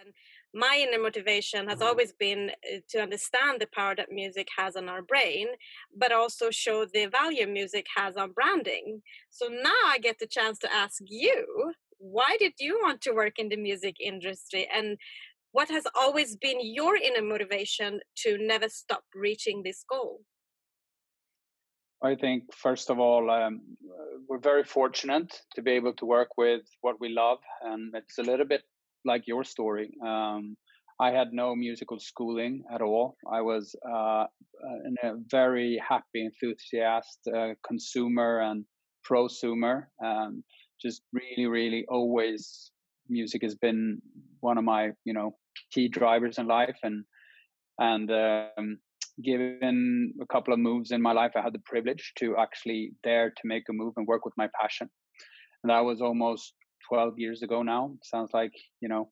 And my inner motivation has always been uh, to understand the power that music has on our brain, but also show the value music has on branding. So now I get the chance to ask you why did you want to work in the music industry and what has always been your inner motivation to never stop reaching this goal? I think, first of all, um, we're very fortunate to be able to work with what we love. And it's a little bit like your story. Um, I had no musical schooling at all. I was uh, a very happy, enthusiastic uh, consumer and prosumer. Um, just really, really always music has been one of my, you know, key drivers in life. And and um, given a couple of moves in my life, I had the privilege to actually dare to make a move and work with my passion. And that was almost 12 years ago now. Sounds like, you know,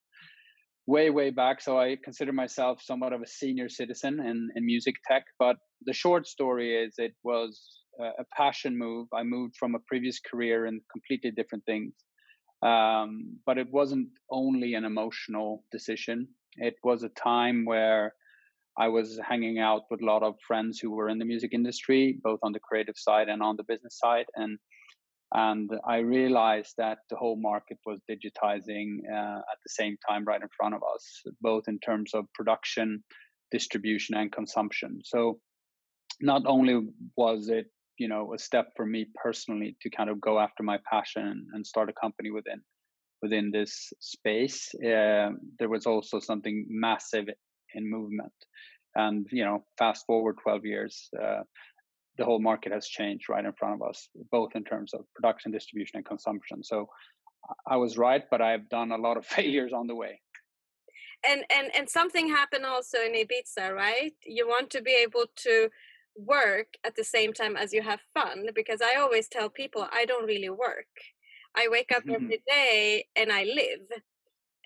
way, way back. So I consider myself somewhat of a senior citizen in, in music tech. But the short story is it was a passion move. I moved from a previous career in completely different things. Um, but it wasn't only an emotional decision. It was a time where I was hanging out with a lot of friends who were in the music industry, both on the creative side and on the business side, and and I realized that the whole market was digitizing uh, at the same time right in front of us, both in terms of production, distribution, and consumption. So not only was it you know a step for me personally to kind of go after my passion and start a company within within this space, uh, there was also something massive in movement. And you know, fast forward 12 years, uh, the whole market has changed right in front of us, both in terms of production, distribution, and consumption. So I was right, but I've done a lot of failures on the way. And and and something happened also in Ibiza, right? You want to be able to work at the same time as you have fun because I always tell people I don't really work. I wake up mm-hmm. every day and I live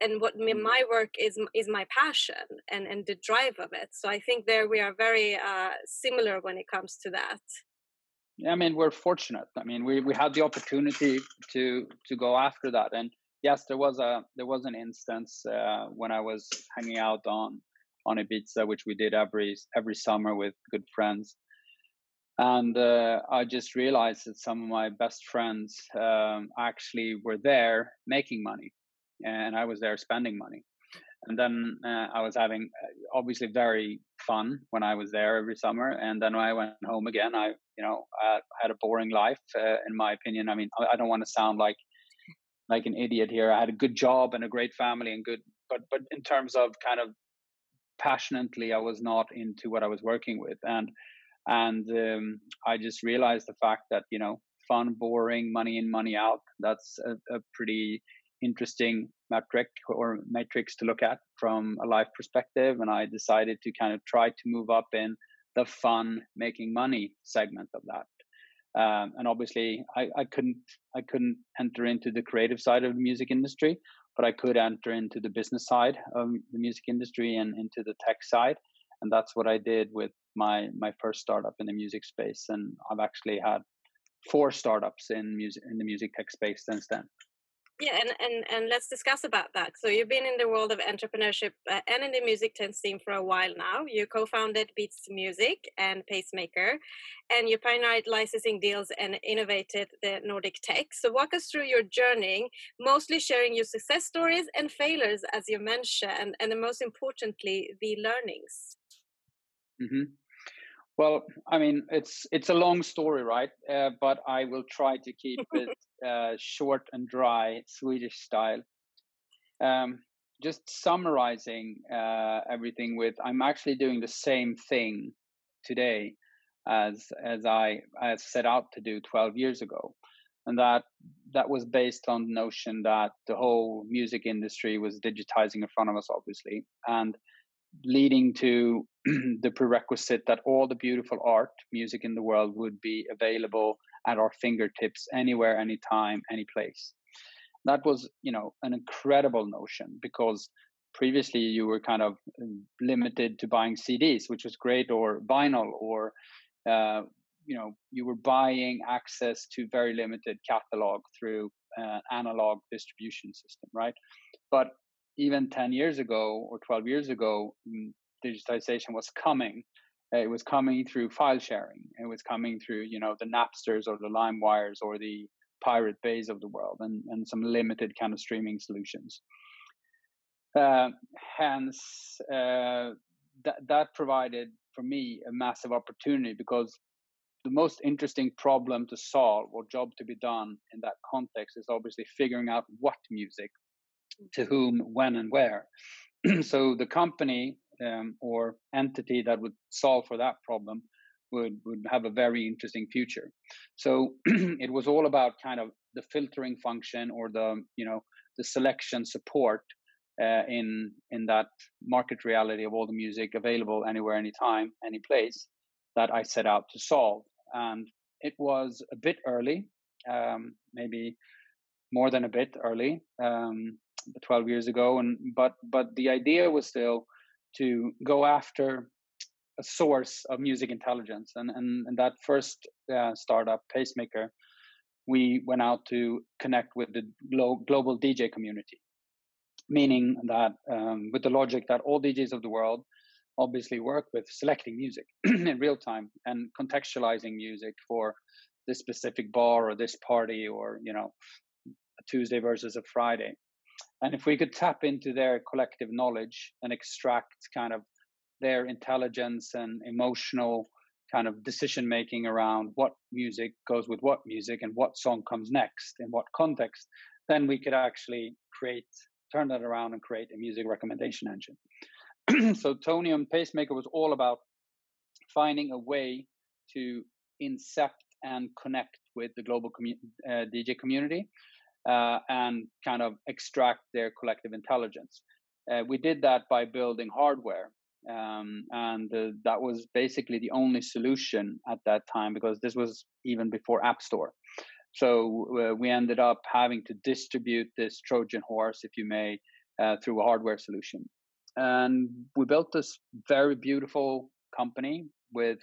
and what mm. my work is is my passion and and the drive of it. So i think there we are very uh, similar when it comes to that. Yeah i mean we're fortunate. I mean we we had the opportunity to to go after that. And yes there was a there was an instance uh, when i was hanging out on on ibiza which we did every every summer with good friends. And uh, I just realized that some of my best friends um, actually were there making money and I was there spending money. And then uh, I was having uh, obviously very fun when I was there every summer. And then when I went home again, I, you know, I had a boring life, uh, in my opinion. I mean, I don't want to sound like like an idiot here. I had a good job and a great family and good, but but in terms of kind of passionately, I was not into what I was working with, and and um, I just realized the fact that you know, fun, boring, money in, money out. That's a, a pretty interesting metric or metrics to look at from a life perspective and i decided to kind of try to move up in the fun making money segment of that. Um, and obviously I, I couldn't i couldn't enter into the creative side of the music industry but i could enter into the business side of the music industry and into the tech side and that's what i did with my my first startup in the music space and i've actually had four startups in music in the music tech space since then yeah and, and and let's discuss about that. So you've been in the world of entrepreneurship uh, and in the music scene for a while now. You co-founded beats music and pacemaker and you pioneered licensing deals and innovated the nordic tech. So walk us through your journey mostly sharing your success stories and failures as you mentioned and and most importantly the learnings. Mm-hmm. Well, I mean, it's it's a long story, right? Uh, but I will try to keep it uh, short and dry, Swedish style. Um, just summarizing uh, everything with, I'm actually doing the same thing today as as I as set out to do 12 years ago, and that that was based on the notion that the whole music industry was digitizing in front of us, obviously, and leading to the prerequisite that all the beautiful art, music in the world would be available at our fingertips anywhere, anytime, any place. That was, you know, an incredible notion because previously you were kind of um, limited to buying CDs, which was great, or vinyl, or uh, you know, you were buying access to very limited catalog through an analog distribution system, right? But even 10 years ago or 12 years ago, mm, digitization was coming. It was coming through file sharing. It was coming through, you know, the Napsters or the LimeWires or the Pirate Bays of the world, and, and some limited kind of streaming solutions. Uh, hence, uh, that provided for me a massive opportunity because the most interesting problem to solve or job to be done in that context is obviously figuring out what music to whom when and where so the company um, or entity that would solve for that problem would would have a very interesting future so it was all about kind of the filtering function or the you know the selection support uh, in in that market reality of all the music available anywhere, anytime, any place that I set out to solve. And it was a bit early, um, maybe more than a bit early, um, 12 years ago. And but but the idea was still to go after a source of music intelligence. And and, and that first uh, startup, Pacemaker, we went out to connect with the glo- global DJ community meaning that um, with the logic that all DJs of the world obviously work with selecting music in real time and contextualizing music for this specific bar or this party or you know a Tuesday versus a Friday. And if we could tap into their collective knowledge and extract kind of their intelligence and emotional kind of decision making around what music goes with what music and what song comes next in what context, then we could actually create turn that around and create a music recommendation engine. so Tonium Pacemaker was all about finding a way to incept and connect with the global commu- uh, DJ community uh, and kind of extract their collective intelligence. Uh, we did that by building hardware. Um, and uh, that was basically the only solution at that time because this was even before App Store. So uh, we ended up having to distribute this Trojan horse, if you may, uh, through a hardware solution. And we built this very beautiful company with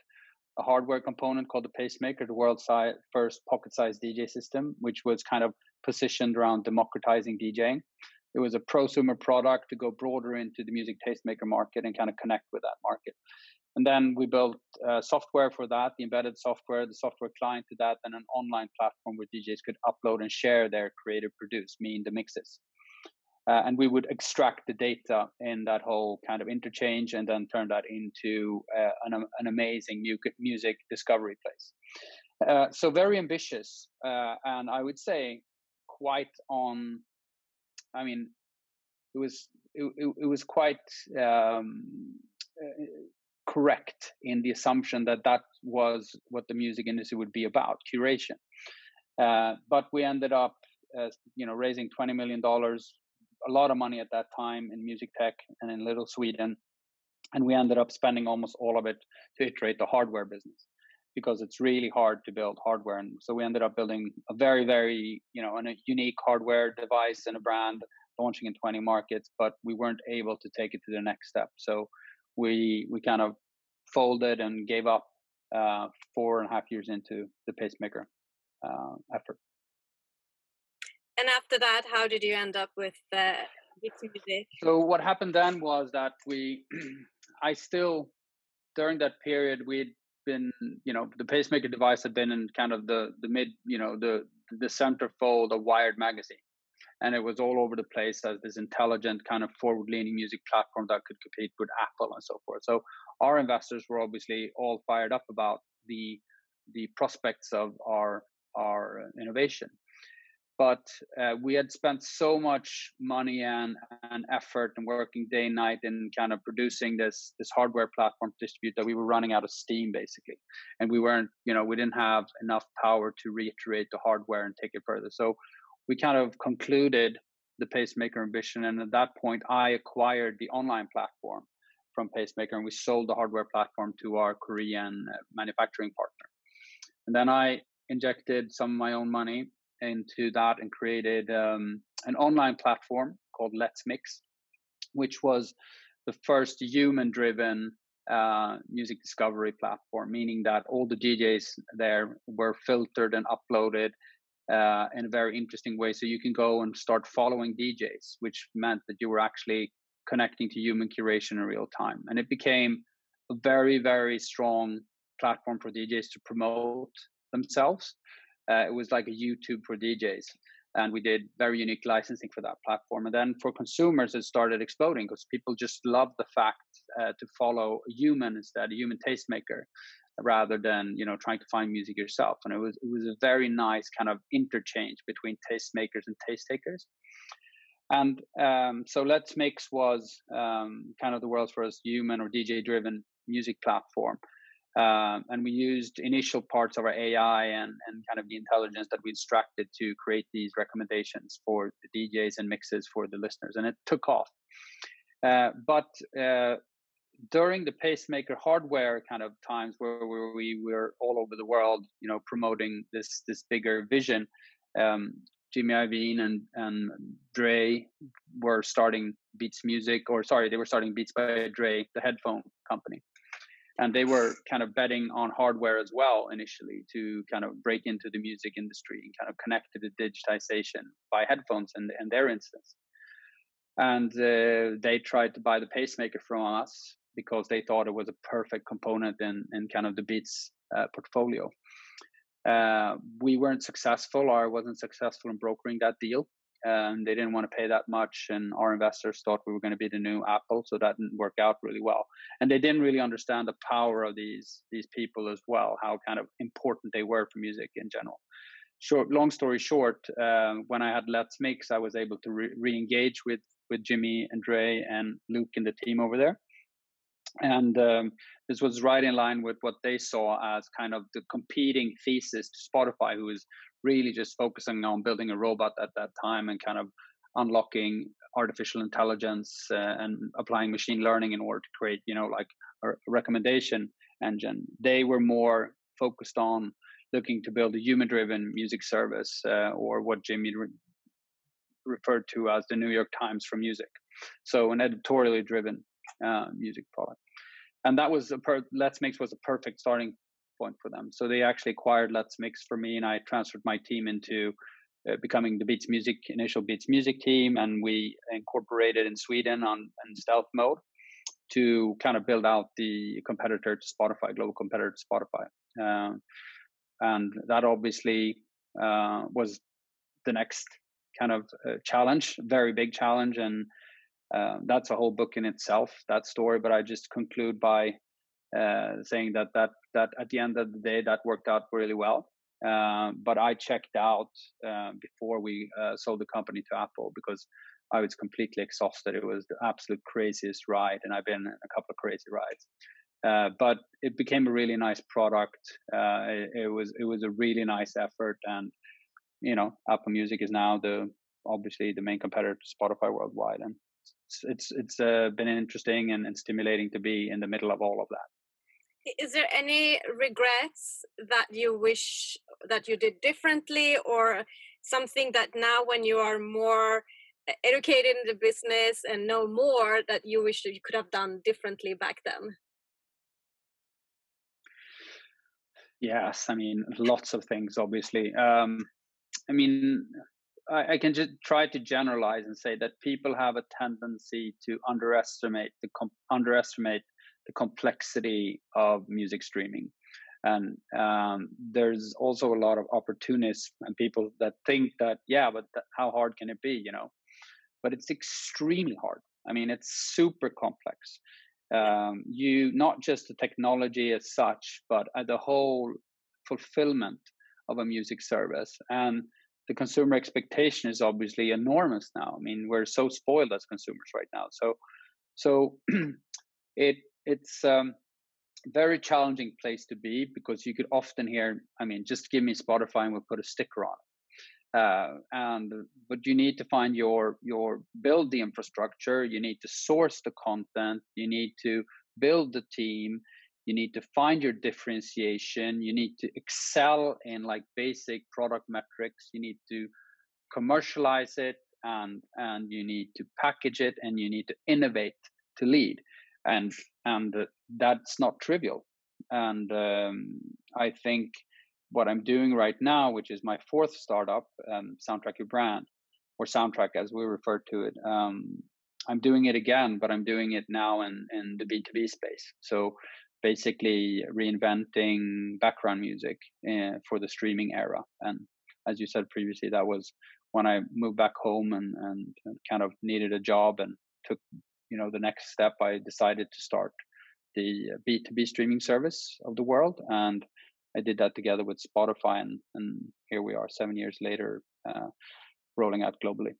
a hardware component called the Pacemaker, the world's first pocket-sized DJ system, which was kind of positioned around democratizing DJing. It was a prosumer product to go broader into the music tastemaker market and kind of connect with that market. And then we built uh, software for that, the embedded software, the software client to that, and an online platform where DJs could upload and share their creative produce, meaning the mixes. Uh, and we would extract the data in that whole kind of interchange and then turn that into uh, an, an, amazing music discovery place. Uh, so very ambitious, uh, and I would say quite on. I mean, it was it, it, it was quite um, uh, correct in the assumption that that was what the music industry would be about curation uh, but we ended up you know raising 20 million dollars a lot of money at that time in music tech and in little sweden and we ended up spending almost all of it to iterate the hardware business because it's really hard to build hardware and so we ended up building a very very you know a unique hardware device and a brand launching in 20 markets but we weren't able to take it to the next step so we we kind of folded and gave up uh, four and a half years into the pacemaker uh, effort. And after that, how did you end up with uh, music? So what happened then was that we, I still, during that period, we'd been, you know, the pacemaker device had been in kind of the the mid, you know, the the centerfold of Wired magazine and it was all over the place as this intelligent kind of forward-leaning music platform that could compete with Apple and so forth. So our investors were obviously all fired up about the the prospects of our our innovation. But uh, we had spent so much money and, and effort and working day and night in kind of producing this this hardware platform to distribute that we were running out of steam basically, and we weren't you know we didn't have enough power to reiterate the hardware and take it further. So we kind of concluded the Pacemaker ambition. And at that point, I acquired the online platform from Pacemaker and we sold the hardware platform to our Korean uh, manufacturing partner. And then I injected some of my own money into that and created um, an online platform called Let's Mix, which was the first human driven uh, music discovery platform, meaning that all the DJs there were filtered and uploaded uh, in a very interesting way. So you can go and start following DJs, which meant that you were actually connecting to human curation in real time. And it became a very, very strong platform for DJs to promote themselves. Uh, it was like a YouTube for DJs. And we did very unique licensing for that platform. And then for consumers, it started exploding because people just love the fact uh, to follow a human instead, a human tastemaker rather than you know trying to find music yourself and it was it was a very nice kind of interchange between tastemakers and taste takers and um, so let's mix was um, kind of the world's first human or dj driven music platform um, and we used initial parts of our ai and, and kind of the intelligence that we extracted to create these recommendations for the djs and mixes for the listeners and it took off. Uh, but uh, during the pacemaker hardware kind of times where we were all over the world, you know, promoting this this bigger vision, um, Jimmy Iovine and and Dre were starting Beats Music, or sorry, they were starting Beats by Dre, the headphone company, and they were kind of betting on hardware as well initially to kind of break into the music industry and kind of connect to the digitization by headphones in, in their instance. And uh, they tried to buy the pacemaker from us because they thought it was a perfect component in, in kind of the Beats uh, portfolio. Uh, we weren't successful, or I wasn't successful in brokering that deal. And they didn't want to pay that much, and our investors thought we were going to be the new Apple, so that didn't work out really well. And they didn't really understand the power of these these people as well, how kind of important they were for music in general. Short, long story short, uh, when I had Let's Mix, I was able to re- engage with with Jimmy and Dre and Luke and the team over there and um, this was right in line with what they saw as kind of the competing thesis to Spotify, who was really just focusing on building a robot at that time and kind of unlocking artificial intelligence uh, and applying machine learning in order to create, you know, like a recommendation engine. They were more focused on looking to build a human-driven music service, uh, or what Jimmy re- referred to as the New York Times for music. So an editorially driven uh, music product. And that was a per- Let's Mix was a perfect starting point for them. So they actually acquired Let's Mix for me, and I transferred my team into uh, becoming the Beats Music initial Beats Music team, and we incorporated in Sweden on in stealth mode to kind of build out the competitor to Spotify, global competitor to Spotify. Um, and that obviously uh, was the next kind of uh, challenge, very big challenge, and um, that's a whole book in itself, that story. But I just conclude by uh, saying that that that at the end of the day, that worked out really well. Um, but I checked out uh, before we uh, sold the company to Apple because I was completely exhausted. It was the absolute craziest ride, and I've been a couple of crazy rides. Uh, but it became a really nice product. Uh, it, it, was it was a really nice effort, and you know, Apple Music is now the obviously the main competitor to Spotify worldwide, and it's it's uh, been interesting and, and stimulating to be in the middle of all of that is there any regrets that you wish that you did differently or something that now when you are more educated in the business and know more that you wish that you could have done differently back then? Yes i mean lots of things obviously. Um, i mean I, I can just try to generalize and say that people have a tendency to underestimate the underestimate the complexity of music streaming. And um, there's also a lot of opportunists and people that think that yeah but th- how hard can it be you know? But it's extremely hard. I mean it's super complex. Um, you not just the technology as such but uh, the whole fulfillment of a music service. And the consumer expectation is obviously enormous now. I mean, we're so spoiled as consumers right now. So, so it it's um, very challenging place to be because you could often hear, I mean, just give me Spotify and we'll put a sticker on it. Uh, and but you need to find your your build the infrastructure. You need to source the content. You need to build the team you need to find your differentiation you need to excel in like basic product metrics you need to commercialize it and and you need to package it and you need to innovate to lead and and that's not trivial and um, i think what I'm doing right now, which is my fourth startup, um, Soundtrack Your Brand, or Soundtrack as we refer to it. Um, I'm doing it again, but I'm doing it now in, in the B2B space. So basically reinventing background music uh, for the streaming era. And as you said previously, that was when I moved back home and, and, and kind of needed a job and took, you know, the next step. I decided to start the B2B streaming service of the world. And I did that together with Spotify. And, and here we are seven years later, uh, rolling out globally.